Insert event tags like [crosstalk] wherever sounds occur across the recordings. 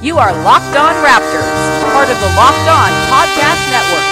You are Locked On Raptors, part of the Locked On Podcast Network.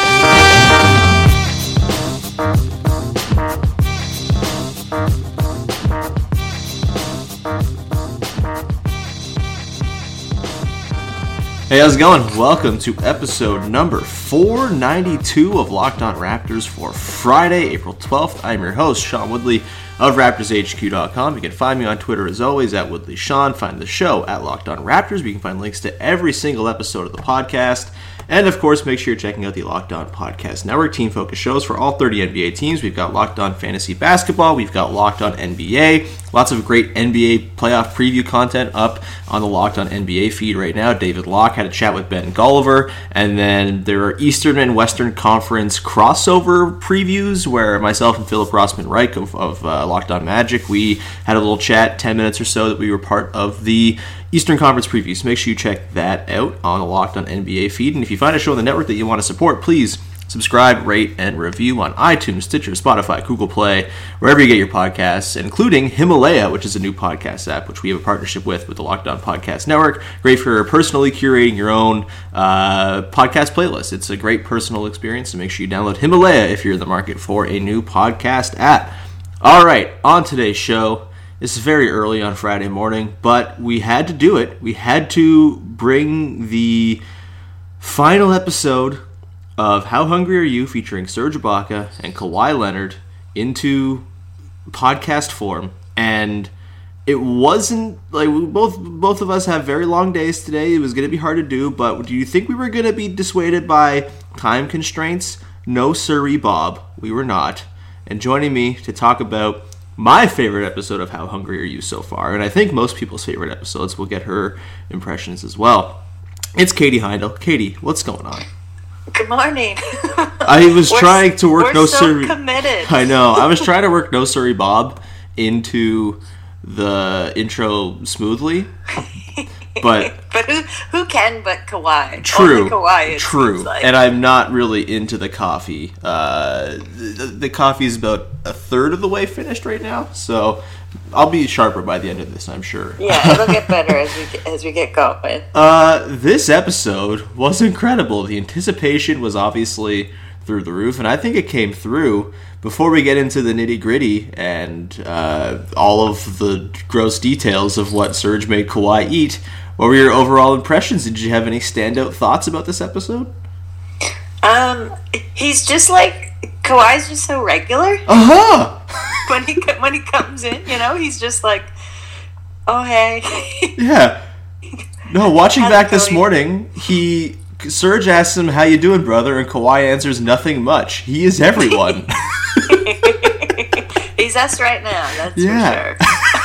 Hey, how's it going? Welcome to episode number 492 of Locked On Raptors for Friday, April 12th. I'm your host, Sean Woodley of RaptorsHQ.com. You can find me on Twitter as always at Woodley Sean. Find the show at Locked On Raptors. You can find links to every single episode of the podcast. And of course, make sure you're checking out the Locked On Podcast Network team focus shows for all 30 NBA teams. We've got Locked On Fantasy Basketball, we've got Locked On NBA, lots of great NBA playoff preview content up on the Locked On NBA feed right now. David Locke had a chat with Ben Golliver, and then there are Eastern and Western Conference crossover previews where myself and Philip Rossman Reich of, of uh, Locked On Magic, we had a little chat, 10 minutes or so, that we were part of the Eastern Conference previews. Make sure you check that out on the Locked On NBA feed. And if you find a show on the network that you want to support, please subscribe, rate, and review on iTunes, Stitcher, Spotify, Google Play, wherever you get your podcasts, including Himalaya, which is a new podcast app which we have a partnership with with the Locked On Podcast Network. Great for personally curating your own uh, podcast playlist. It's a great personal experience, so make sure you download Himalaya if you're in the market for a new podcast app. All right, on today's show. It's very early on Friday morning, but we had to do it. We had to bring the final episode of How Hungry Are You featuring Serge Ibaka and Kawhi Leonard into podcast form. And it wasn't like both both of us have very long days today. It was going to be hard to do, but do you think we were going to be dissuaded by time constraints? No, sirree, Bob. We were not. And joining me to talk about my favorite episode of How Hungry Are You so far, and I think most people's favorite episodes. We'll get her impressions as well. It's Katie Heindl. Katie, what's going on? Good morning. [laughs] I was We're trying to work no so committed. I know. I was [laughs] trying to work no sirree Bob into the intro smoothly, [laughs] [laughs] but but who who can but Kawhi? true, Only Kawhi. True. like. And I'm not really into the coffee. Uh, the, the coffee is about a third of the way finished right now, so I'll be sharper by the end of this. I'm sure. yeah, it'll get better as we get, as we get going. [laughs] Uh, this episode was incredible. The anticipation was obviously through the roof, and I think it came through. Before we get into the nitty gritty and uh, all of the gross details of what Serge made Kawhi eat, what were your overall impressions? Did you have any standout thoughts about this episode? Um, he's just like Kawhi's just so regular Uh huh. [laughs] when he when he comes in. You know, he's just like, oh hey. [laughs] Yeah. No, watching back this morning, he Serge asks him, "How you doing, brother?" and Kawhi answers, "Nothing much." He is everyone. [laughs] he's us right now. That's Yeah. for sure.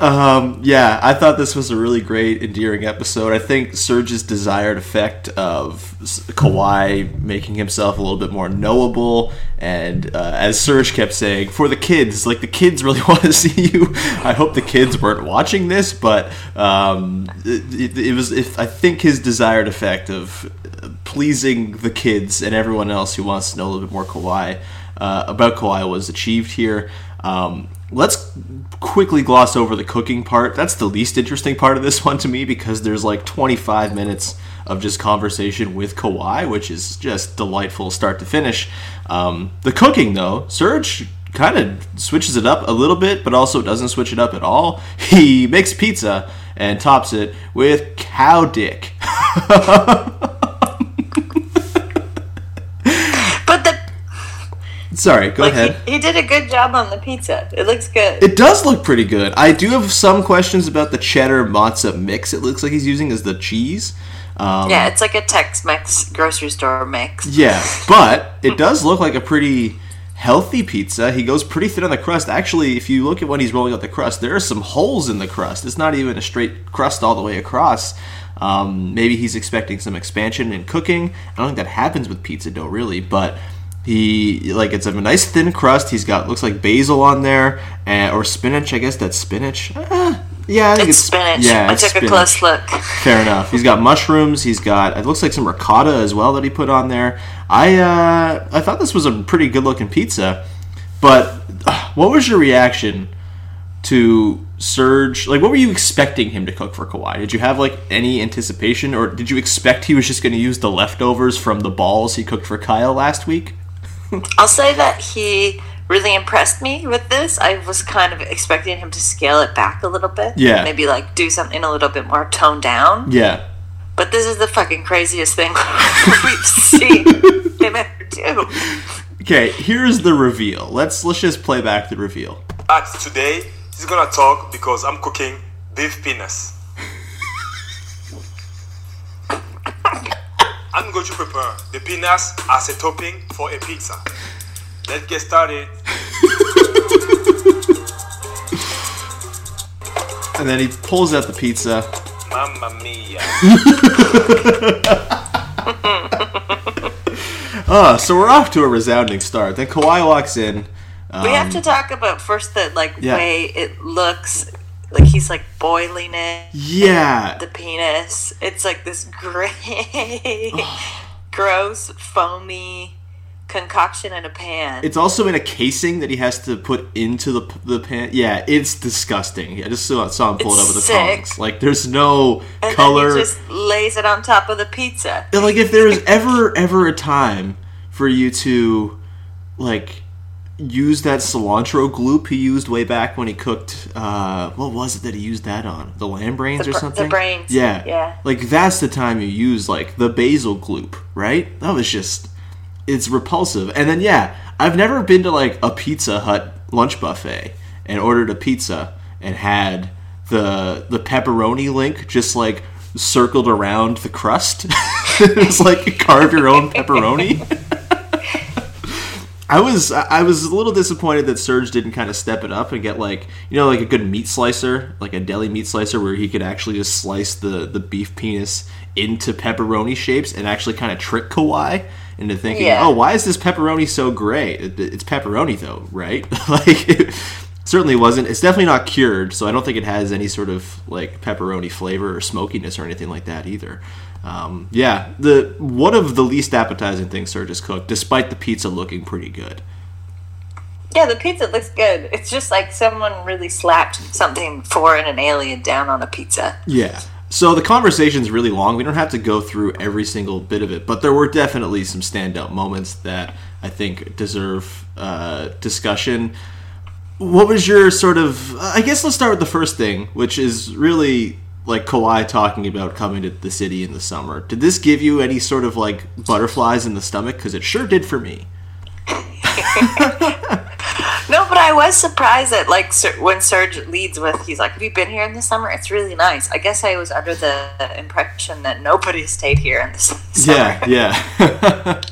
Um, yeah, I thought this was a really great, endearing episode. I think Serge's desired effect of Kawhi making himself a little bit more knowable, and uh, as Serge kept saying, for the kids, like the kids really [laughs] want to see you. I hope the kids weren't watching this, but um, it, it, it was. If I think his desired effect of uh, pleasing the kids and everyone else who wants to know a little bit more Kawhi uh, about Kawhi was achieved here. Um, let's quickly gloss over the cooking part. That's the least interesting part of this one to me because there's like 25 minutes of just conversation with Kawhi, which is just delightful start to finish. Um, the cooking, though, Serge kind of switches it up a little bit, but also doesn't switch it up at all. [laughs] He makes pizza and tops it with cow dick. [laughs] Sorry, go like ahead. he, he did a good job on the pizza. It looks good. It does look pretty good. I do have some questions about the cheddar matzo mix. It looks like he's using as the cheese. Um, yeah, it's like a Tex-Mex grocery store mix. yeah, [laughs] but it does look like a pretty healthy pizza. He goes pretty thin on the crust. Actually, if you look at when he's rolling out the crust, there are some holes in the crust. It's not even a straight crust all the way across. Um, maybe he's expecting some expansion in cooking. I don't think that happens with pizza dough really, but he like it's a nice thin crust. He's got looks like basil on there and, or spinach. I guess that's spinach. Uh, yeah, I think It's spinach. Yeah, I it's took a spinach. close look. Fair enough. He's got mushrooms. He's got it looks like some ricotta as well that he put on there. I uh, I thought this was a pretty good looking pizza, but uh, what was your reaction to Serge? Like, what were you expecting him to cook for Kawhi? Did you have like any anticipation, or did you expect he was just going to use the leftovers from the balls he cooked for Kyle last week? I'll say that he really impressed me with this. I was kind of expecting him to scale it back a little bit. Yeah. Maybe like do something a little bit more toned down. Yeah. But this is the fucking craziest thing [laughs] we've seen [laughs] him ever do. Okay, here's the reveal. Let's let's just play back the reveal. But today he's gonna talk because I'm cooking beef penis. [laughs] I'm going to prepare the peanuts as a topping for a pizza. Let's get started. And then he pulls out the pizza. Mamma mia. Uh, [laughs] so we're off to a resounding start. Then Kawhi walks in. we have to talk about first the like Um, yeah. way it looks. Like he's like boiling it. Yeah, The penis. It's like this gray, [laughs] gross, foamy concoction in a pan. it's also in a casing that he has to put into the the pan. Yeah, it's disgusting. I just saw, saw him pull it up with the tongs. Like, there's no and color. just lays it on top of the pizza. And, like, if there is ever ever a time for you to like use that cilantro gloop he used way back when he cooked uh what was it that he used that on? The lamb brains The or br- the something? brains, yeah. Yeah. like that's the time you use like the basil gloop right? That was just it's repulsive. And then yeah i've never been to like a pizza hut lunch buffet and ordered a pizza and had the the pepperoni link just like circled around the crust. [laughs] It was like carve your own pepperoni [laughs] I was I was a little disappointed that Serge didn't kind of step it up and get like you know like a good meat slicer, like a deli meat slicer where he could actually just slice the the beef penis into pepperoni shapes and actually kind of trick Kawhi into thinking, Yeah. oh, why is this pepperoni so gray? It- It's pepperoni though, right? [laughs] like certainly wasn't. It's definitely not cured, so I don't think it has any sort of like pepperoni flavor or smokiness or anything like that either. Um, yeah, the one of the least appetizing things Serge has cooked, despite the pizza looking pretty good. Yeah, the pizza looks good. It's just like someone really slapped something foreign and alien down on a pizza. Yeah. So the conversation's really long. We don't have to go through every single bit of it, but there were definitely some standout moments that I think deserve uh, discussion. What was your sort of? I guess let's start with the first thing, which is really like Kawhi talking about coming to the city in the summer. Did this give you any sort of like butterflies in the stomach? Because it sure did for me. [laughs] No, but I was surprised that like when Serge leads with, he's like, "Have you been here in the summer? It's really nice." I guess I was under the impression that nobody stayed here in the [laughs] summer. Yeah, yeah. [laughs]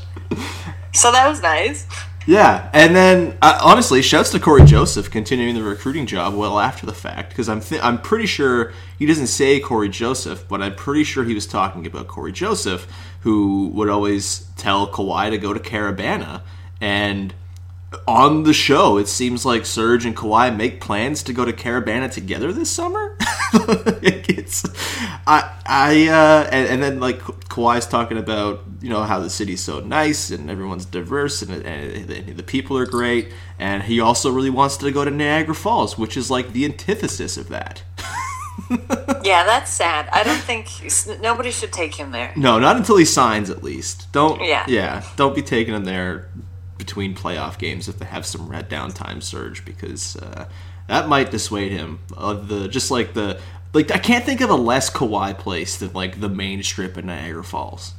So that was nice. Yeah, and then uh, honestly, shouts to Cory Joseph continuing the recruiting job well after the fact because I'm th- I'm pretty sure he doesn't say Cory Joseph, but I'm pretty sure he was talking about Cory Joseph, who would always tell Kawhi to go to Caribana, and on the show, it seems like Serge and Kawhi make plans to go to Caribana together this summer. [laughs] It's I I uh, and, and then like Kawhi's talking about you know how the city's so nice and everyone's diverse and, and, and the people are great, and he also really wants to go to Niagara Falls, which is like the antithesis of that. [laughs] Yeah, that's sad. I don't think nobody should take him there. No, not until he signs at least. Don't Yeah. yeah, don't be taking him there between playoff games if they have some red downtime Serge because uh, that might dissuade him of the just like the like I can't think of a less Kawhi place than like the main strip in Niagara Falls.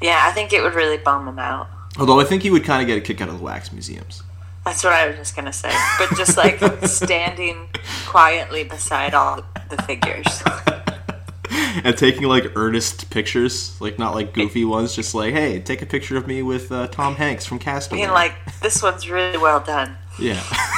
Yeah, I think it would really bum him out. Although I think he would kind of get a kick out of the wax museums. That's what I was just gonna say. But just like [laughs] standing quietly beside all the figures. [laughs] And taking like earnest pictures, like not like goofy ones, just like, hey, take a picture of me with uh, Tom Hanks from Castaway. Being like, this one's really well done. Yeah. [laughs]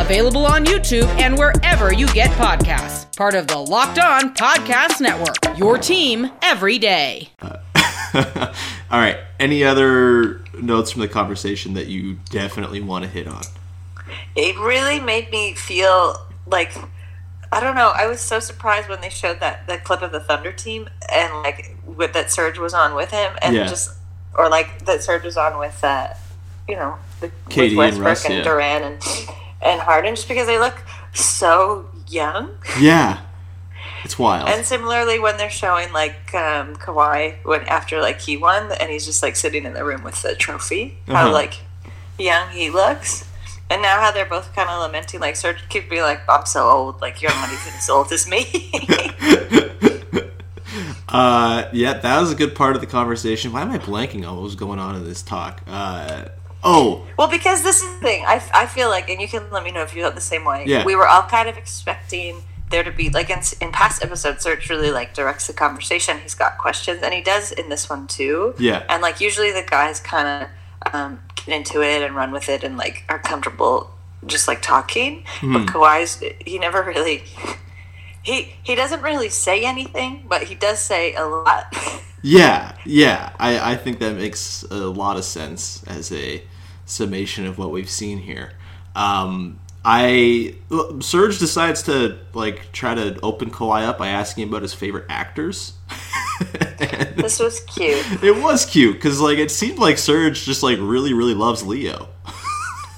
available on YouTube and wherever you get podcasts. Part of the Locked On Podcast Network. Your team every day. [laughs] All right. Any other notes from the conversation that you definitely want to hit on? it really made me feel like I don't know. I was so surprised when they showed that that clip of the Thunder team and like with that Serge was on with him and Yeah. just or like that Serge was on with uh you know the, KD and with Westbrook Russ, and yeah. Durant and and Harden just because they look so young. Yeah. It's wild. And similarly, when they're showing like um, Kawhi when after like he won and he's just like sitting in the room with the trophy, how Uh-huh. like young he looks, and now how they're both kind of lamenting like Serge could be like, "I'm so old, like you're not even as old as me." [laughs] Uh, yeah, that was a good part of the conversation. Why am I blanking on what was going on in this talk? Uh, oh, well, because this is the thing. I, I feel like, and you can let me know if you felt the same way. Yeah. We were all kind of expecting there to be like in, in past episodes, Serge really like directs the conversation. He's got questions, and he does in this one too. Yeah. And like usually the guys kind of um, get into it and run with it and like are comfortable just like talking. Hmm. But Kawhi's he never really he he doesn't really say anything, but he does say a lot. [laughs] yeah, yeah. I, I think that makes a lot of sense as a summation of what we've seen here. Um, I Serge decides to like try to open Kawhi up by asking about his favorite actors. [laughs] This was cute. it was cute because like it seemed like Serge just like really really loves Leo.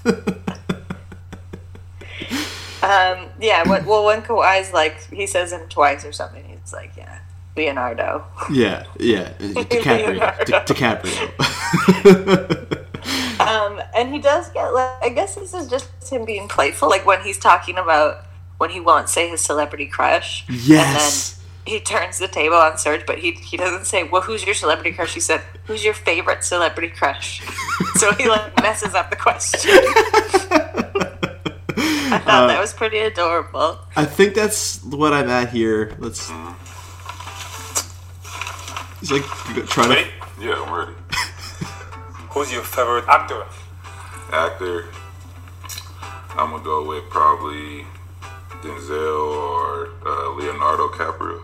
[laughs] Um, yeah. Well, when Kawhi's like he says him twice or something, he's like, yeah, Leonardo. Yeah, yeah. [laughs] DiCaprio. Di- DiCaprio. [laughs] Um, and he does get like I guess this is just him being playful, like when he's talking about when he won't say his celebrity crush. Yes. And then he turns the table on Serge, but he he doesn't say, "Well, who's your celebrity crush?" He said, "Who's your favorite celebrity crush?" [laughs] so he like messes up the question. I thought that was pretty adorable. I think that's what I'm at here. Let's. He's like trying Ready? to. Yeah, I'm ready. [laughs] Who's your favorite actor? Actor, I'm gonna go with probably Denzel or uh, Leonardo DiCaprio.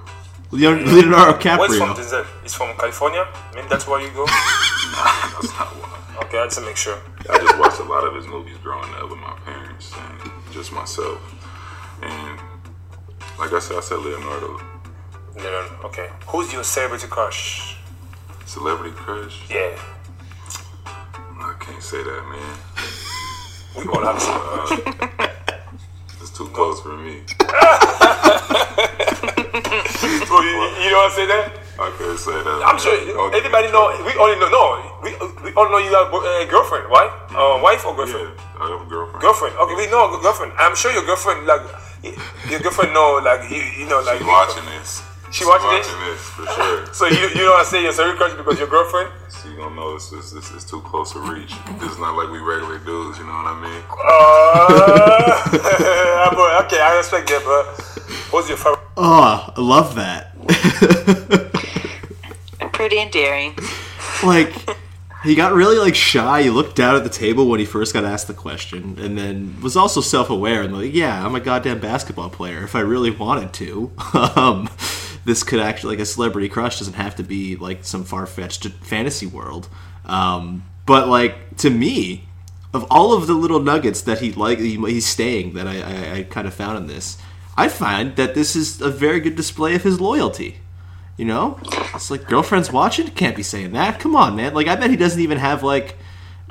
Leon- Leonardo Where's from Denzel? He's from California? I mean, that's where you go? [laughs] That's not one. Okay, I just to make sure. I just watched a lot of his movies growing up with my parents and just myself. And like I said, I said Leonardo. Leonardo, Okay. Who's your celebrity crush? Celebrity crush? Yeah. I can't say that, man. We all have uh, some. [laughs] It's too close for me. Bro, [laughs] you, you don't want to say that? I can't say that. I'm sure Okay. everybody know. We only know. No, we, we all know you have a girlfriend, right? Uh, wife or girlfriend? Yeah, I have a girlfriend. Girlfriend. Okay, we know a girlfriend. I'm sure your girlfriend, like, your girlfriend know, like, you, you know, like. She's watching this. She watching this? watching this for sure. So you, you don't want to say your celebrity crush because your girlfriend? She gonna know it's, it's, it's, it's too close to reach. It's not like we regular dudes, you know what I mean? Uh, [laughs] okay, I respect that, but what's your favorite? Oh, I love that. [laughs] Pretty endearing. like, he got really like shy. He looked down at the table when he first got asked the question, and then was also self-aware and like, yeah, I'm a goddamn basketball player. If I really wanted to, [laughs] um, this could actually like a celebrity crush doesn't have to be like some far-fetched fantasy world. Um, but like to me, of all of the little nuggets that he like he, he's staying that I, I, I kind of found in this, I find that this is a very good display of his loyalty. You know, it's like girlfriends watching can't be saying that. Come on, man. Like I bet he doesn't even have like,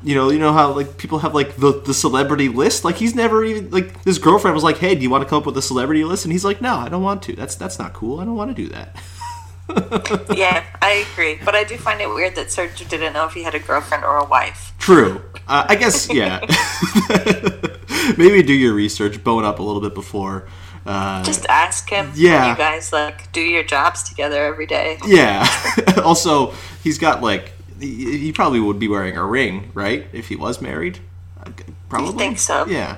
you know, you know how like people have like the the celebrity list. Like he's never even like his girlfriend was like, hey, do you want to come up with a celebrity list? And he's like, no, I don't want to. That's that's not cool. I don't want to do that. [laughs] Yeah, I agree. But I do find it weird that Serge didn't know if he had a girlfriend or a wife. True. Uh, I guess yeah. [laughs] Maybe do your research, bone up a little bit before Uh, Just ask him. Yeah. You guys like do your jobs together every day. yeah. [laughs] also, he's got like he, he probably would be wearing a ring, right? If he was married, Uh, probably. think so. Yeah.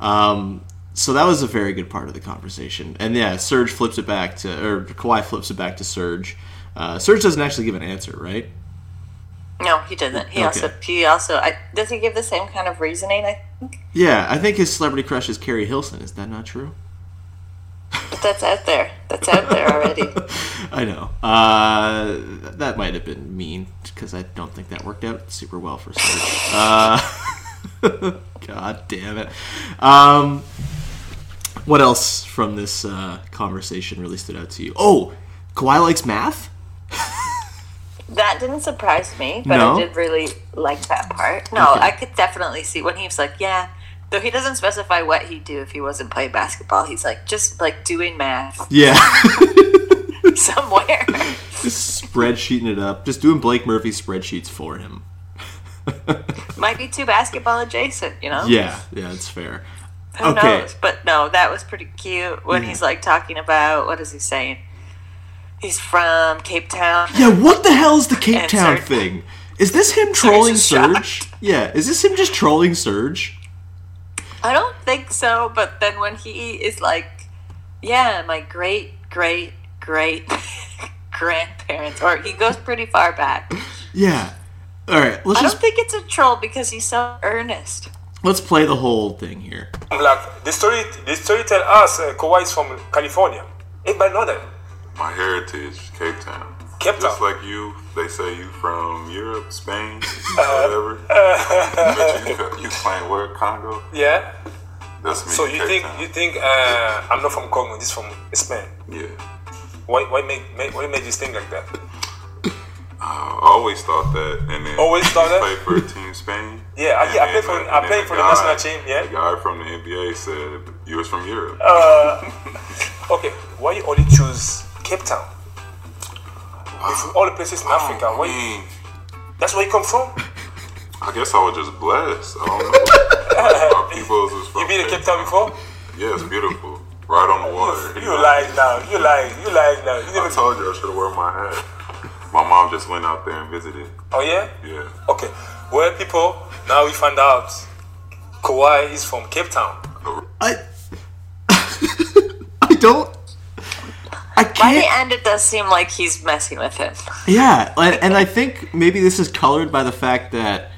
Um, so that was a very good part of the conversation, and yeah, Serge flips it back to, or Kawhi flips it back to Serge. Uh, Serge doesn't actually give an answer, right? No, he didn't. He Okay. also he also I, does he give the same kind of reasoning? I think, Yeah, I think his celebrity crush is Keri Hilson. Is that not true? But that's out there. That's out there already. [laughs] I know. Uh, that might have been mean because I don't think that worked out super well for Serge. Uh, [laughs] God damn it. Um, what else from this uh, conversation really stood out to you? Oh, Kawhi likes math. [laughs] That didn't surprise me, but No? I did really like that part. No, Okay. I could definitely see when he was like, yeah. Though he doesn't specify what he'd do if he wasn't playing basketball. He's like just like doing math Yeah, [laughs] [laughs] somewhere. just spreadsheeting it up, just doing Blake Murphy spreadsheets for him. [laughs] Might be too basketball adjacent, you know? Yeah, yeah, it's fair. Who okay. knows? But no, that was pretty cute when he's like talking about what is he saying? He's from Cape Town. Yeah, what the hell is the Cape Town Serge- thing? Is this him trolling. Serge? Yeah, is this him just trolling Serge? I don't think so, but then when he is like, yeah, my great, great, great [laughs] grandparents, or he goes pretty far back. Yeah. All right, let's I just don't think it's a troll because he's so earnest. let's play the whole thing here. Like the story, the story tell us uh, Kawhi is from California. Everybody know that. My heritage, Cape Town. Just like you, they say you from Europe, Spain, [laughs] Uh, whatever. But [laughs] you, you playing where? Congo? Yeah. That's me. So you think Town. you think uh, I'm not from Congo? This from Spain. Yeah. Why why make, make why make this thing like that? I always thought that, and then Always thought that? Played for Team Spain. Yeah, I- I played for- the- I played for the the national team, yeah. The guy from the NBA said you was from Europe. Uh, [laughs] okay, why you only choose Cape Town? If all the places in oh, Africa, I why you, that's where you come from? I guess I was just blessed. I don't know. My people was from [laughs] You been to Cape Town before? Yeah, it's beautiful. Right on the water. [laughs] You like now, you like, you like now. You I never, told you I should have worn my hat. My mom just went out there and visited. oh yeah? Yeah. Okay, well people, now we find out Kawhi is from Cape Town. I [laughs] I don't I By the end, it does seem like he's messing with him. [laughs] Yeah, and, and I think maybe this is colored by the fact that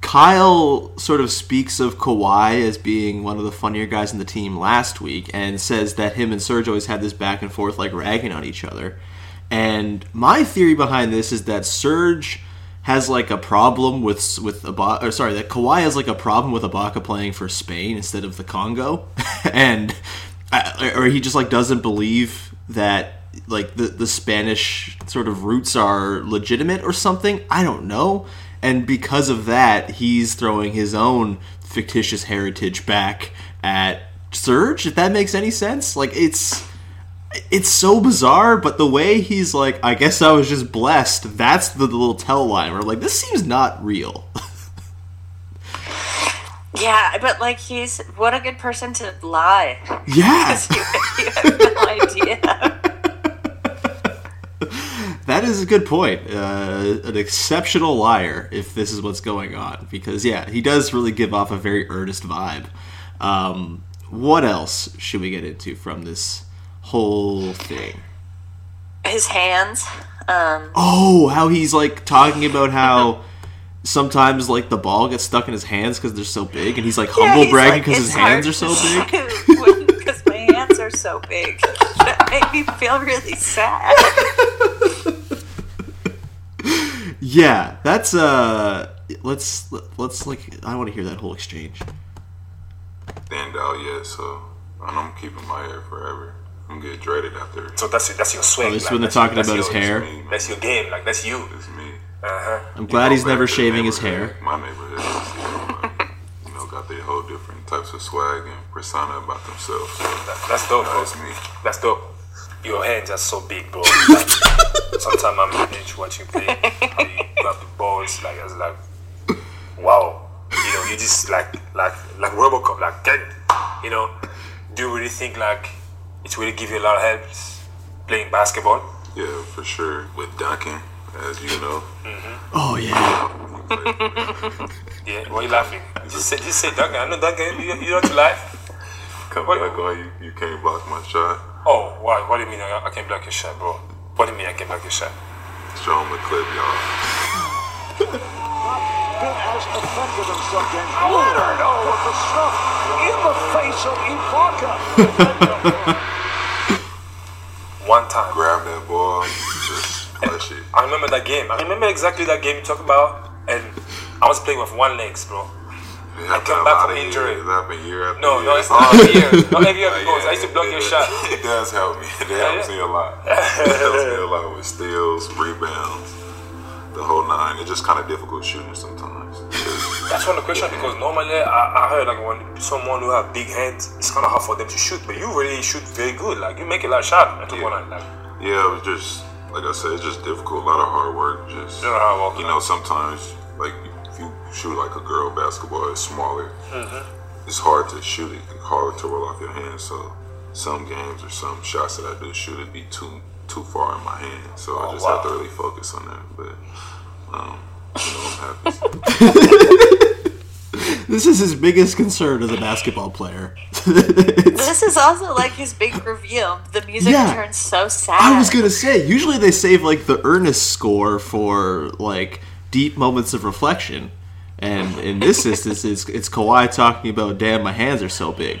Kyle sort of speaks of Kawhi as being one of the funnier guys in the team last week and says that him and Serge always had this back and forth like ragging on each other. And my theory behind this is that Serge has like a problem with with Ibaka, or sorry, that Kawhi has like a problem with Ibaka playing for Spain instead of the Congo, [laughs] and uh, or he just like doesn't believe that like the the Spanish sort of roots are legitimate or something. I don't know, and because of that, he's throwing his own fictitious heritage back at Serge. If that makes any sense, like it's it's so bizarre, but the way he's like, I guess I was just blessed. That's the, little tell line where like this seems not real. [laughs] Yeah, but like he's what a good person to lie. yeah, [laughs] you, you have no [laughs] idea. that is a good point. Uh, an exceptional liar, if this is what's going on, because yeah, he does really give off a very earnest vibe. Um, what else should we get into from this whole thing? His hands. Um, Oh, how he's like talking about how [laughs] sometimes like the ball gets stuck in his hands because they're so big, and he's like yeah, humble he's bragging like, because his hands are so big. [laughs] Because my hands are so big. [laughs] That made me feel really sad. Yeah, that's uh, let's let's like I want to hear that whole exchange. Stand out yet, so I'm keeping my hair forever. I'm getting dreaded after. So that's that's your swing. Oh, this is like, when they're that's talking your- about his that's hair. Me. That's your game. Like that's you. It's me. Uh huh. I'm glad You he's never back to the shaving his hair. My neighborhood, you know, you know, got their whole different types of swag and persona about themselves. So That's dope, bro. that's me. That's dope. Your hands are so big, bro. [laughs] Like, sometimes I'm on the bench watching you play. How you grab the balls, like I was like, wow. You know, you just like like like RoboCop, like get, you know. Do you really think like it really give you a lot of help playing basketball. Yeah, for sure. With dunking, as you know. Mm-hmm. Oh yeah. [laughs] Yeah, why you laughing? Just say, just say Duncan. I know Duncan. You, you don't laugh. Come What- back on you. You can't block my shot. Oh, why? What do you mean I, I can't block your shot, bro? What do you mean I can't block your shot? Show them the clip, y'all. has defended himself against Leonard with the stuff in the face of Ibaka. One time. Grab that ball, just flush it. I remember that game. I remember exactly that game you talk about, and I was playing with one legs, bro. It I come back from injury. years. It happened year after No, year. no, it's [laughs] not every year. Not every year [laughs] because I used to it- block your shot. It does help me. [laughs] It helps yeah. me a lot. It helps me a lot with steals, rebounds, the whole nine. It's just kind of difficult shooting sometimes. That's one of the question because normally I, I heard like when someone who have big hands, it's kind of hard for them to shoot, but you really shoot very good. Like you make a lot of shot. I took one like Yeah, it was just like I said, it's just difficult. A lot of hard work. Just You know how I walk you know, sometimes like if you shoot like a girl basketball, it's smaller. Mm-hmm. It's hard to shoot it, harder to roll off your hand. So some games or some shots that I do shoot, it be too too far in my hand. So I Oh, just wow. have to really focus on that. But um, you know, I'm happy. [laughs] [laughs] This is his biggest concern as a basketball player. [laughs] This is also like his big reveal. The music Yeah. turns so sad. I was gonna say, usually they save like the earnest score for like deep moments of reflection, and in this instance, it's it's Kawhi talking about, "Damn, my hands are so big."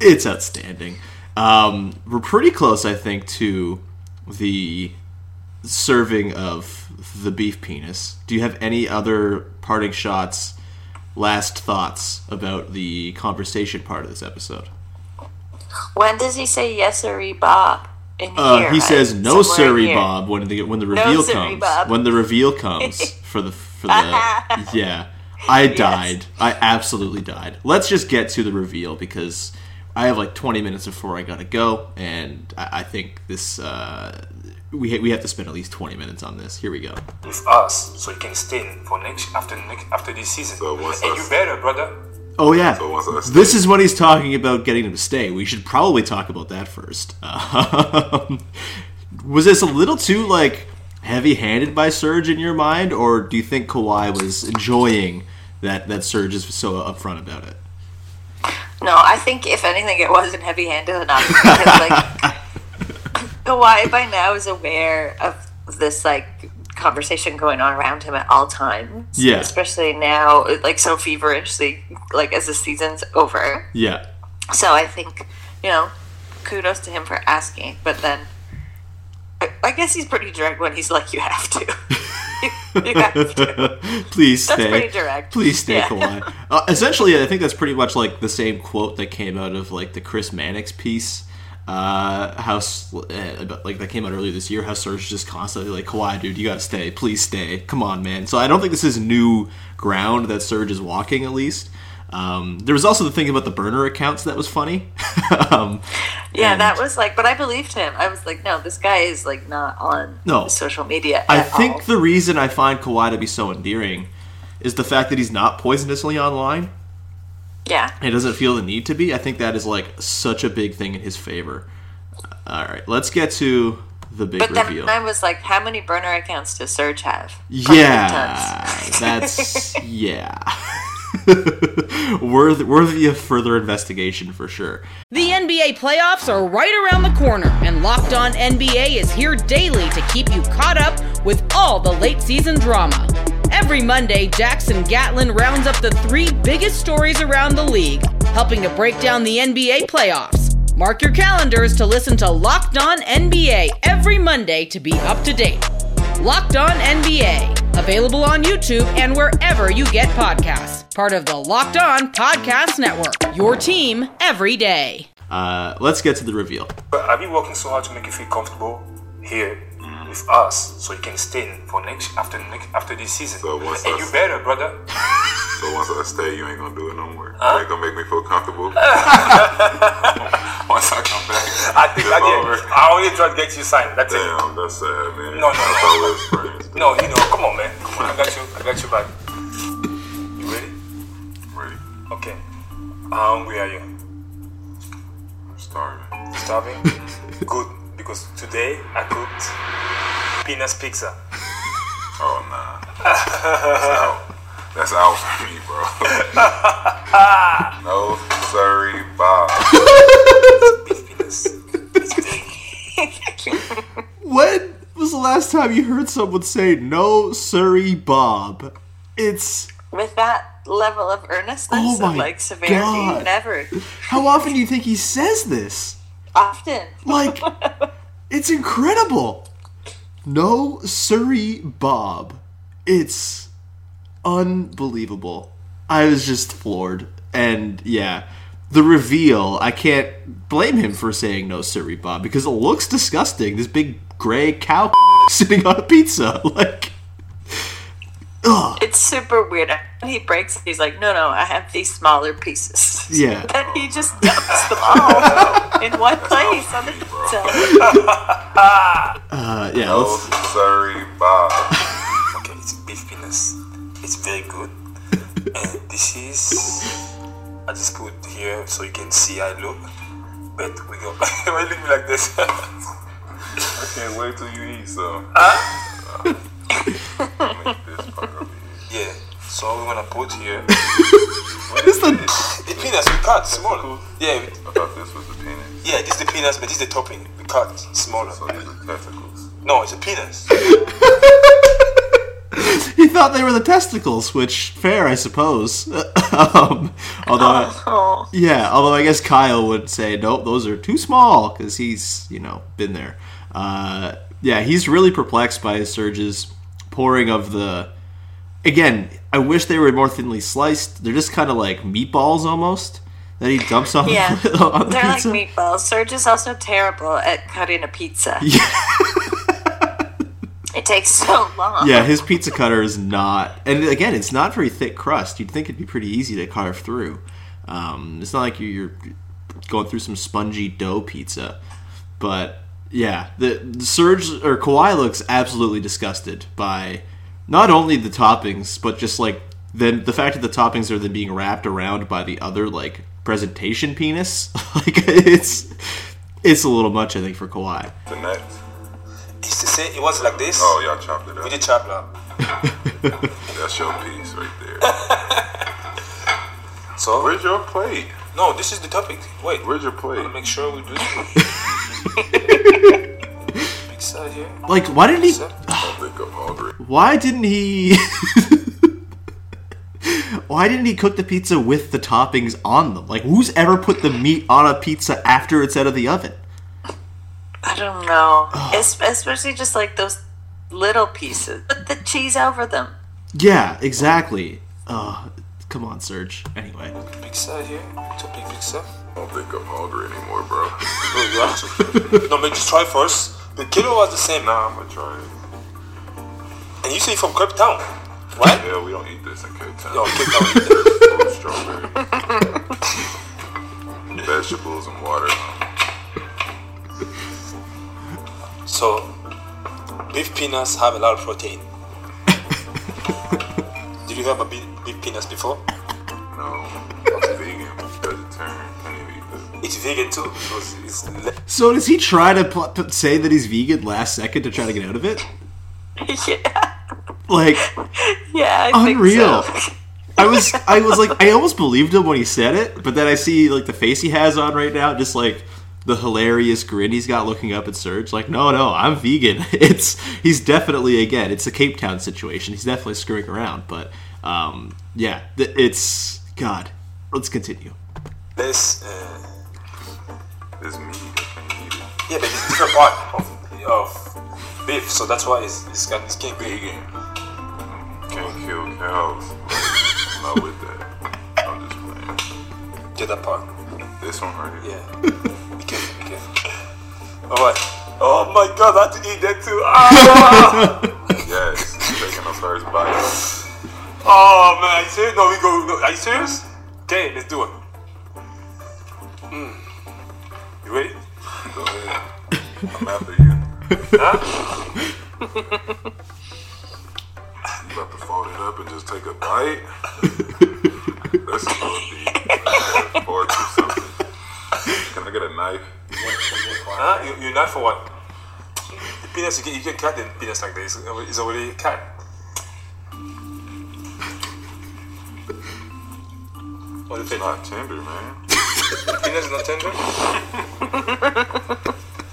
it's outstanding. Um, we're pretty close, I think, to the serving of the beef penis. Do you have any other parting shots? Last thoughts about the conversation part of this episode? When does he say yes or Bob? In Uh, here, he says no, in. Bob. When the when the reveal sirree, comes, when the reveal comes [laughs] for the for the [laughs] yeah, I died. I absolutely died. Let's just get to the reveal because I have like 20 minutes before I gotta go, and I, I think this uh, we ha- we have to spend at least 20 minutes on this. Here we go. with us, so you can stay for next after next after this season. So once and us- you better, brother. Oh yeah, So once I stay- this is what he's talking about getting him to stay. We should probably talk about that first. [laughs] Was this a little too like heavy-handed by Serge in your mind, or do you think Kawhi was enjoying that that Serge is so upfront about it? No, I think if anything, it wasn't heavy-handed enough [laughs] because like Kawhi by now is aware of this like conversation going on around him at all times. Yeah. especially now, like so feverishly, like as the season's over. Yeah, So I think you know, kudos to him for asking, but then. I- I guess he's pretty direct when he's like, "You have to, [laughs] you have to." [laughs] please That's stay. pretty direct. Please stay, Yeah. Kawhi. Uh, essentially, I think that's pretty much like the same quote that came out of like the Chris Mannix piece. Uh, how uh, like that came out earlier this year. How Serge just constantly like Kawhi, dude, you gotta stay. Please stay. Come on, man. So I don't think this is new ground that Serge is walking. At least. Um, there was also the thing about the burner accounts that was funny. [laughs] um, Yeah, and- that was like, but I believed him. I was like, no, this guy is like not on No. social media. I think all. the reason I find Kawhi to be so endearing is the fact that he's not poisonously online. Yeah, He doesn't feel the need to be. I think that is like such a big thing in his favor. All right, let's get to the big but then reveal. I was like, how many burner accounts does Serge have? Yeah, [laughs] that's yeah. worthy, worthy of further investigation for sure. The NBA playoffs are right around the corner, and Locked On NBA is here daily to keep you caught up with all the late season drama. Every Monday, Jackson Gatlin rounds up the three biggest stories around the league, helping to break down the NBA playoffs. Mark your calendars to listen to Locked On NBA every Monday to be up to date. Locked On NBA, available on YouTube and wherever you get podcasts. Part of the Locked On Podcast Network, your team every day. Uh, let's get to the reveal. I've been working so hard to make you feel comfortable here with us, so you can stay for next after next after this season. So once and I- you better, brother. [laughs] So once I stay, you ain't gonna do it no more. You ain't gonna make me feel comfortable. [laughs] [laughs] once I come back, I think I did. I only tried to get you signed. That's it. Damn, that's sad, man. No, no, no. friends. No, you know, come on, man. Come on, I got you. I got you back. You ready? Ready. Okay. Um, where are you? I'm starving. Starving? Good, because today I cooked peanuts pizza. [laughs] Oh nah. That's out. That's out for me, bro. [laughs] no, sorry, Bob. Beef peanuts. It's big. When was the last time you heard someone say "No, sirree, Bob"? It's With that level of earnestness Oh and like severity, God. never. how often do you think he says this? Often. [laughs] Like, it's incredible. No, sirree, Bob. It's unbelievable. I was just floored, and yeah, the reveal. I can't blame him for saying no, sirree, Bob, because it looks disgusting. This big gray cow [laughs] sitting on a pizza, [laughs] like. Ugh. It's super weird. When he breaks, he's like, "No, no, I have these smaller pieces." Yeah. [laughs] Then he just dumps them all [laughs] in one place on the pizza. Uh, yeah, No, let's, sorry, Bob. Okay, it's beef peanuts. It's very good. And this is I just put here so you can see I look. But we go [laughs] why you look me like this? I can't wait till you eat so. Make this part over here. Yeah. So we're gonna put here [laughs] what is the? the peanuts we cut small. Yeah, we- I thought this was the penis. yeah, this is the peanuts, but this is the topping. We cut smaller. So these are testicles. No, it's a penis. [laughs] [laughs] He thought they were the testicles, which fair, I suppose. um, although, Oh, yeah, although I guess Kyle would say, nope, those are too small because he's, you know, been there. Uh, yeah, he's really perplexed by his Serge's pouring of the. Again, I wish they were more thinly sliced. They're just kind of like meatballs almost that he dumps on, Yeah. the, [laughs] on the they're pizza. like meatballs. Serge is also terrible at cutting a pizza. [laughs] Yeah. it takes so long. yeah, his pizza cutter is not, and again, it's not very thick crust. You'd think it'd be pretty easy to carve through. Um, it's not like you're, going through some spongy dough pizza, but yeah, the, the Serge or Kawhi looks absolutely disgusted by not only the toppings, but just like then the fact that the toppings are then being wrapped around by the other like presentation penis. [laughs] like it's it's a little much, I think, for Kawhi. The next. It's the same. It was like this. Oh, y'all chopped it up. We did chop up. [laughs] That's your piece right there. [laughs] So Where's your plate? no, this is the topic. Wait, Where's your plate? make sure we do this. Pizza here. Like, why didn't he? Pizza. I think I'm hungry. Why didn't he? [laughs] Why didn't he cook the pizza with the toppings on them? Like, who's ever put the meat on a pizza after it's out of the oven? I don't know. Es- especially just like those little pieces. Put the cheese over them. Yeah, exactly. Uh, come on, Serge. Anyway, Pizza here. Topic pizza. I don't think I'm hungry anymore, bro. Oh, you are? no, maybe just try first. The kilo was the same. nah, I'm gonna try it. And you say from Cape Town, right? Yeah, we don't eat this in Cape Town. Yo, Cape Town. [laughs] Strawberry. Vegetables and water. So, beef peanuts have a lot of protein. [laughs] Did you have a beef, beef peanuts before? No, eat this. It's vegan too because it's le- so does he try to pl- p- say that he's vegan last second to try to get out of it? [laughs] yeah. Like, [laughs] Yeah, I Unreal. think so. [laughs] I was, I was like, I almost believed him when he said it, but then I see like the face he has on right now, just like the hilarious grin he's got looking up at Serge. Like, no, no, I'm vegan. It's he's definitely again, it's a Cape Town situation. He's definitely screwing around, but um, yeah, it's God. Let's continue. This. Uh, It's meat. I can't eat it. yeah, but it's a different part of, of beef, so that's why it's it's got it's can't be Vegan. Can't kill cows. I'm not with that. I'm just playing. the that part. This one right here. Yeah. be careful, be careful. Alright. Oh my god, I had to eat that too. Ah! [laughs] Yes, taking the first bite. oh man, are you serious? No, we go, go. Are you serious? Okay, let's do it. Mm. You ready? Go ahead. I'm after you. Huh? you about to fold it up and just take a bite? That's be uh, four to something. Can I get a knife. Huh? You, you not for what? The penis, you can, you can cut the penis like this. It's already cut. What It's not tender, man. The penis is not tender?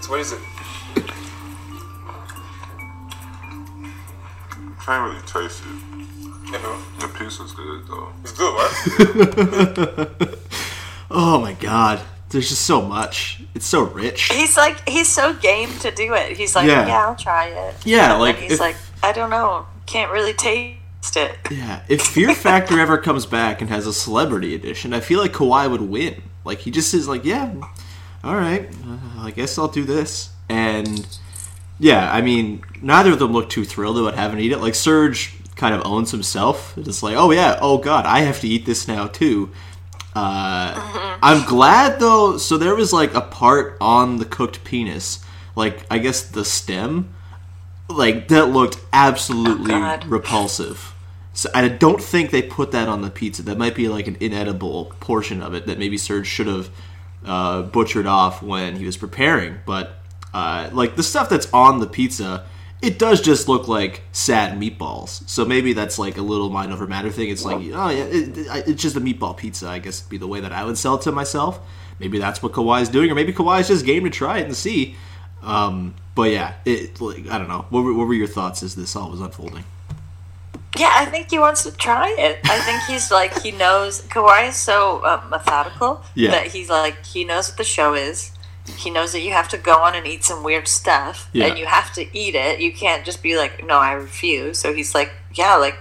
so what is it? Can't really taste it. Never. The piece is good though. It's good, right? [laughs] Oh my god. There's just so much. It's so rich. He's like he's so game to do it. He's like, Yeah. yeah, I'll try it. Yeah, And like, he's if- like, I don't know, can't really taste it. Yeah, if Fear Factor ever comes back and has a celebrity edition, I feel like Kawhi would win. Like he just is like, yeah, all right, uh, I guess I'll do this. And yeah, I mean, neither of them look too thrilled about having to eat it. Like Serge kind of owns himself. It's like, oh yeah, oh god, I have to eat this now too. Uh, I'm glad though. So there was like a part on the cooked penis, like I guess the stem, like that looked absolutely Oh, repulsive. So I don't think they put that on the pizza. That might be like an inedible portion of it that maybe Serge should have uh, butchered off when he was preparing. But uh, like the stuff that's on the pizza, it does just look like sad meatballs. So maybe that's like a little mind over matter thing. It's like, oh yeah, it, it, it's just a meatball pizza. I guess would be the way that I would sell it to myself. Maybe that's what Kawhi's doing, or maybe Kawhi's just game to try it and see. Um, but yeah, it like I don't know. What what were your thoughts as this all was unfolding? Yeah, I think he wants to try it. I think he's like he knows. Kawhi is so uh, methodical Yeah. that he's like he knows what the show is. He knows that you have to go on and eat some weird stuff, Yeah. and you have to eat it. You can't just be like, "No, I refuse." So he's like, "Yeah, like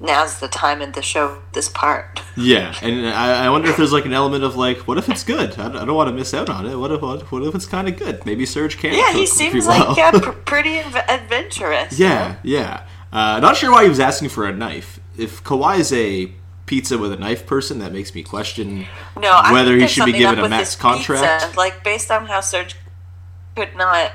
now's the time in the show this part." Yeah, and I, I wonder if there's like an element of like, what if it's good? I, don't- I don't want to miss out on it. What if what, what if it's kind of good? Maybe Serge can. Yeah, he seems well. like uh, [laughs] pr- pretty inv- adventurous. yeah, yeah. Uh, not sure why he was asking for a knife. If Kawhi is a pizza with a knife person, that makes me question No, whether he should be given a max contract. Pizza. Like based on how Serge could not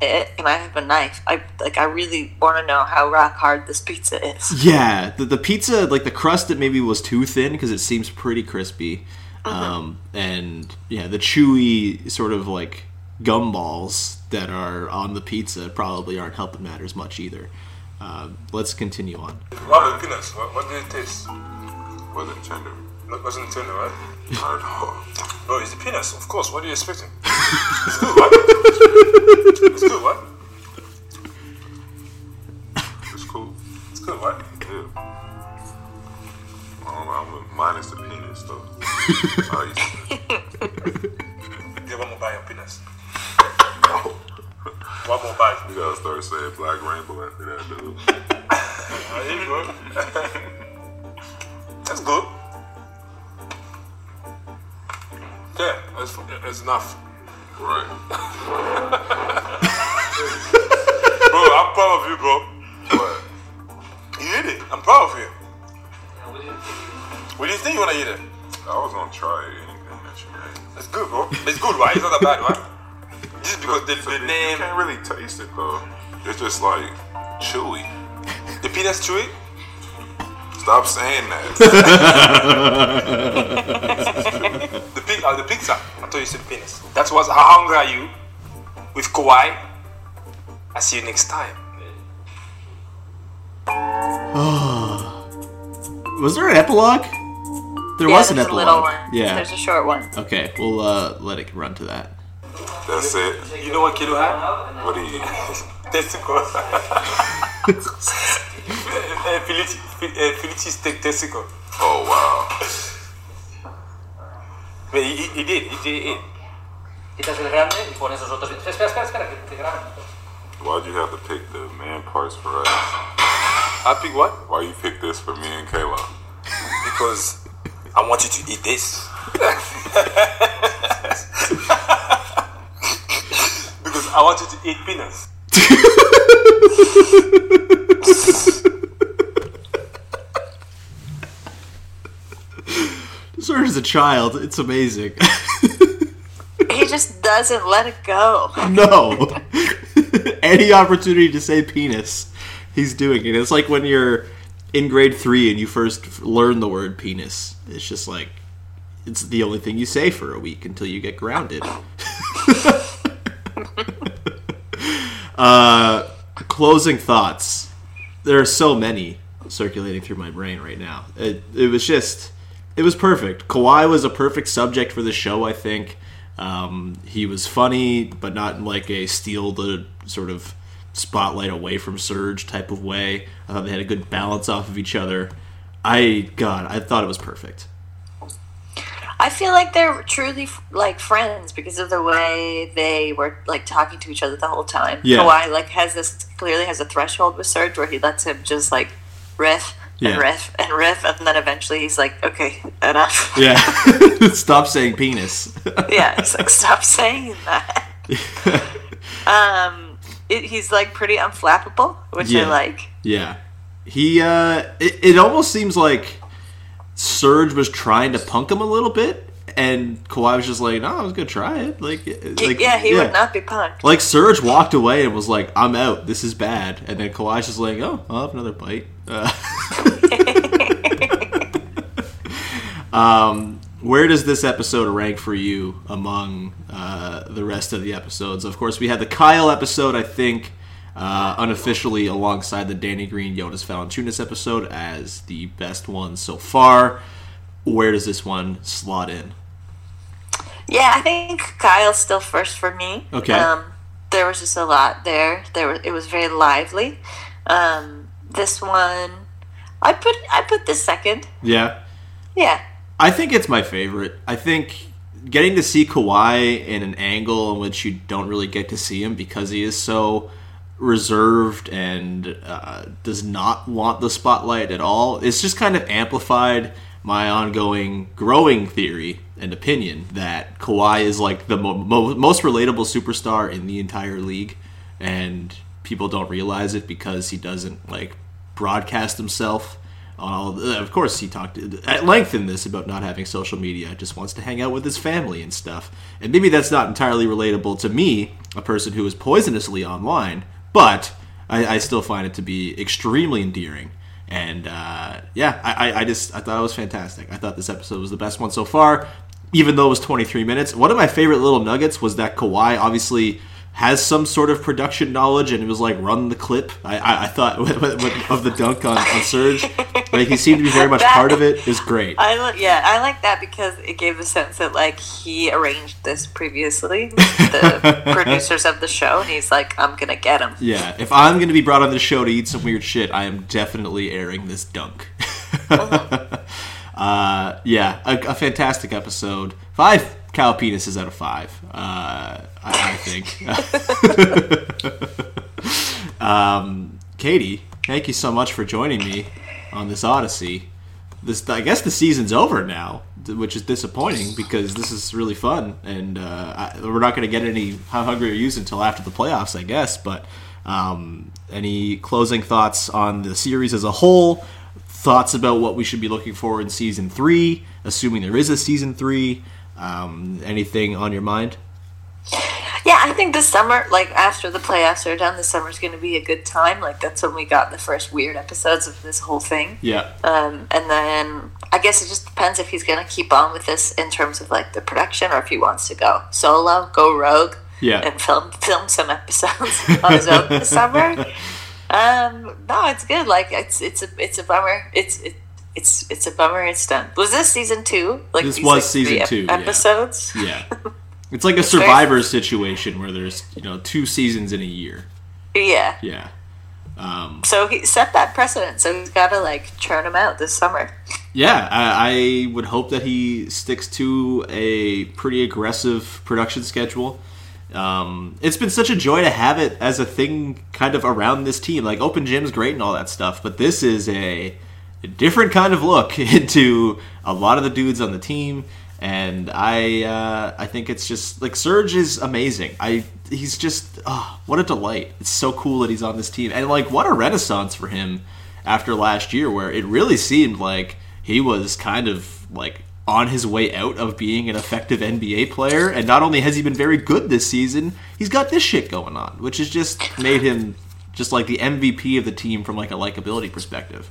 it, and I have a knife. I like. I really want to know how rock hard this pizza is. Yeah, the, the pizza, like the crust, that maybe was too thin because it seems pretty crispy. Um, and yeah, the chewy sort of like gumballs that are on the pizza probably aren't helping matters much either. Uh, let's continue on. What the penis? What, what did it taste? Wasn't tender. It wasn't tender, right? Not at all. Bro, it's the penis, of course. What are you expecting? [laughs] it's good, what? It's good, what? It's cool. It's good, what? Yeah. Um, I'm minus the penis though. Nice. Give one more bite of penis. One more bite. You gotta start saying black rainbow after that, dude. [laughs] There you go. [laughs] That's good. Yeah, that's, that's enough. Right. [laughs] Bro, I'm proud of you, bro. What? You did it. I'm proud of you. What do you think you want to eat it? I was gonna try anything that you made. It's good, bro. It's good, right? It's not that bad, right? Just because the, the You name, can't really taste it though. It's just like chewy. [laughs] the penis chewy. Stop saying that. [laughs] The pig, uh, the pizza. I thought you said the penis. That was how hungry are you with Kawhi? I see you next time. [gasps] Was there an epilogue? There yeah, was an there's a epilogue. little one. Yeah. there's a short one. Okay, we'll uh, let it run to that. That's it. You know what Kilo had? What do you? [laughs] Testicle. [laughs] Philly Philly steak testicle. Oh wow. But he, he, he did, he did eat. Quitas el grande y pones los otros. Espera, espera, espera, que te graben. Why'd you have to pick the man parts for us? I pick what? Why you pick this for me and Kayla? Because I want you to eat this. [laughs] because I want you to eat peanuts. [laughs] Serge is a child. It's amazing. He just doesn't let it go. no. [laughs] Any opportunity to say penis, he's doing it. It's like when you're in grade three and you first learn the word penis. It's just like it's the only thing you say for a week until you get grounded. [laughs] uh, closing thoughts. There are so many circulating through my brain right now. It, it was just, it was perfect. Kawhi was a perfect subject for the show, I think. Um, he was funny, but not like a steal the sort of spotlight away from Serge type of way. I thought they had a good balance off of each other. I, God, I thought it was perfect. I feel like they're truly like friends because of the way they were like talking to each other the whole time. Yeah. Kawhi like has this clearly has a threshold with Serge where he lets him just like riff Yeah. and riff and riff, and then eventually he's like, okay, enough. Yeah. [laughs] [laughs] Stop saying penis. yeah, it's like stop saying that. [laughs] um, it, he's like pretty unflappable, which I like. Yeah. He uh it, it almost seems like Serge was trying to punk him a little bit and Kawhi was just like, "No, I was to try it." Like, like yeah, he would not be punked. Like Serge walked away and was like, "I'm out. This is bad." And then Kawhi's just like, "Oh, I'll have another bite." Uh, [laughs] um, where does this episode rank for you among uh, the rest of the episodes? Of course, we had the Kyle episode. I think uh, unofficially alongside the Danny Green Jonas Valanciunas episode as the best one so far. Where does this one slot in? Yeah, I think Kyle's still first for me. Okay. Um, there was just a lot there. There was, it was very lively. Um, this one, I put I put this second. Yeah. Yeah. I think it's my favorite. I think getting to see Kawhi in an angle in which you don't really get to see him because he is so reserved and uh, does not want the spotlight at all. It's just kind of amplified my ongoing growing theory and opinion that Kawhi is like the mo- mo- most relatable superstar in the entire league, and people don't realize it because he doesn't like broadcast himself on all. Of course, he talked at length in this about not having social media. Just wants to hang out with his family and stuff. And maybe that's not entirely relatable to me, a person who is poisonously online, but I, I still find it to be extremely endearing. And uh, yeah, I, I- just I thought it was fantastic. I thought this episode was the best one so far, even though it was 23 minutes. One of my favorite little nuggets was that Kawhi obviously has some sort of production knowledge and it was like run the clip. I, I, I thought [laughs] of the dunk on, on Serge, like he seemed to be very much [laughs] part of it. It great. I yeah, I like that because it gave the sense that like he arranged this previously, the [laughs] producers of the show, and he's like, I'm gonna get him. Yeah, if I'm going to be brought on the show to eat some weird shit, I am definitely airing this dunk. uh, yeah, a, a fantastic episode. Five cow penises out of five, uh, I, I think. [laughs] um, Katie, thank you so much for joining me on this Odyssey. This, I guess, the season's over now, which is disappointing because this is really fun, and uh, I, we're not going to get any How Hungry Are You until after the playoffs, I guess. But um, any closing thoughts on the series as a whole? Thoughts about what we should be looking for in season three, assuming there is a season three. Um, anything on your mind? Yeah, I think this summer, like after the playoffs are done, the summer's going to be a good time. Like that's when we got the first weird episodes of this whole thing. Yeah. Um, and then I guess it just depends if he's going to keep on with this in terms of like the production, or if he wants to go solo, go rogue, Yeah. and film film some episodes on his own this summer. [laughs] Um, no, it's good. Like it's it's a it's a bummer. It's it, it's it's a bummer. It's done. Was this season two? Like This was like, season ep- two, yeah. episodes. Yeah. [laughs] It's like a It's very- survivor situation where there's, you know, two seasons in a year. Yeah. Yeah. Um, So he set that precedent. So he's got to like churn them out this summer. yeah, I, I would hope that he sticks to a pretty aggressive production schedule. Um, it's been such a joy to have it as a thing kind of around this team. Like, Open Gym's great and all that stuff, but this is a different kind of look [laughs] into a lot of the dudes on the team. And I, uh, I think it's just like Serge is amazing. I, he's just, oh, what a delight! It's so cool that he's on this team, and like, what a renaissance for him after last year, where it really seemed like he was kind of like on his way out of being an effective NBA player. And not only has he been very good this season, he's got this shit going on, which has just made him just like the MVP of the team from like a likability perspective.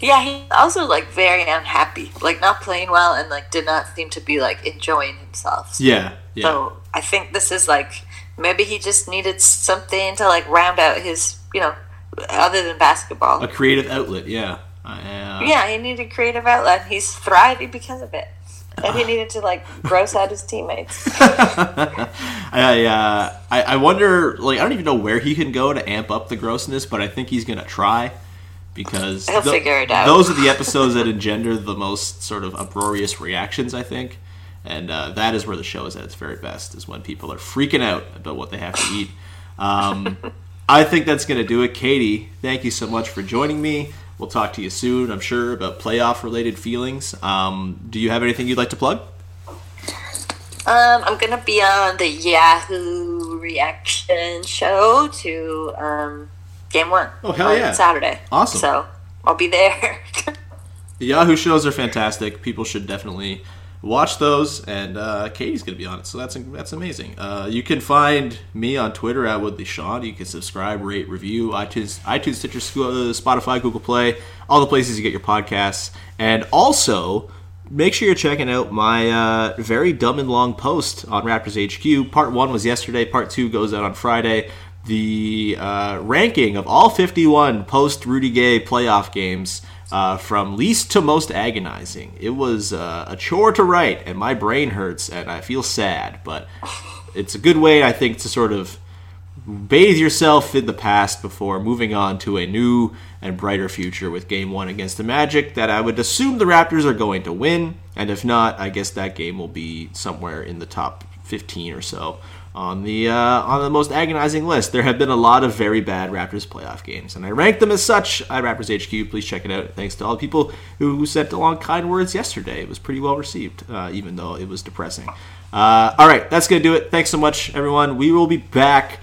Yeah, he also like very unhappy, like not playing well, and like did not seem to be like enjoying himself. Yeah, yeah. So I think this is like maybe he just needed something to like round out his, you know, other than basketball. A creative outlet, yeah. Uh, Yeah, he needed creative outlet. He's thriving because of it, and he needed to like gross out his teammates. [laughs] I, uh, I I wonder, like, I don't even know where he can go to amp up the grossness, but I think he's gonna try because He'll figure it out. Those are the episodes that engender the most sort of uproarious reactions, I think, and uh, that is where the show is at its very best. Is when people are freaking out about what they have to eat. Um, I think that's gonna do it, Katie. Thank you so much for joining me. We'll talk to you soon, I'm sure, about playoff related feelings. Um, do you have anything you'd like to plug? Um, I'm gonna be on the Yahoo reaction show to um, game one. Oh, hell on yeah. Saturday. Awesome. So I'll be there. [laughs] The Yahoo shows are fantastic. People should definitely watch those, and uh, Katie's going to be on it, so that's that's amazing. Uh, you can find me on Twitter at Woodley Sean. You can subscribe, rate, review iTunes, iTunes, Stitcher, uh, Spotify, Google Play, all the places you get your podcasts, and also. Make sure you're checking out my uh, very dumb and long post on Raptors HQ. Part one was yesterday. Part two goes out on Friday. The uh, ranking of all 51 post Rudy Gay playoff games uh, from least to most agonizing. It was uh, a chore to write, and my brain hurts, and I feel sad. But it's a good way, I think, to sort of bathe yourself in the past before moving on to a new and brighter future with game one against the Magic that I would assume the Raptors are going to win. And if not, I guess that game will be somewhere in the top 15 or so on the uh, on the most agonizing list. There have been a lot of very bad Raptors playoff games, and I rank them as such at Raptors HQ. Please check it out. Thanks to all the people who sent along kind words yesterday. It was pretty well received, uh, even though it was depressing. Uh, all right, that's gonna do it. Thanks so much, everyone. We will be back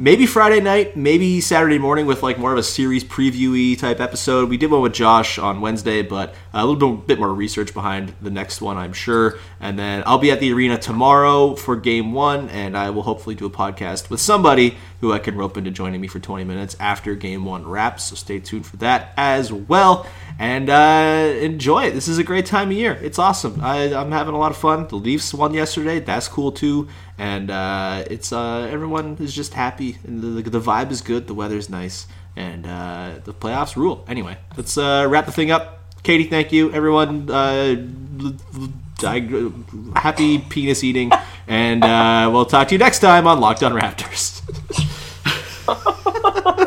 maybe Friday night, maybe Saturday morning with like more of a series previewy type episode. We did one with Josh on Wednesday, but uh, a little bit, bit more research behind the next one, I'm sure. And then I'll be at the arena tomorrow for game one, and I will hopefully do a podcast with somebody who I can rope into joining me for 20 minutes after game one wraps. So stay tuned for that as well. And uh, enjoy it. This is a great time of year. It's awesome. I, I'm having a lot of fun. The Leafs won yesterday. That's cool too. And uh, it's uh, everyone is just happy, and the, the vibe is good. The weather's nice, and uh, the playoffs rule. Anyway, let's uh, wrap the thing up. Katie, thank you. Everyone, uh, happy penis eating, and we'll talk to you next time on Locked On Raptors. [laughs]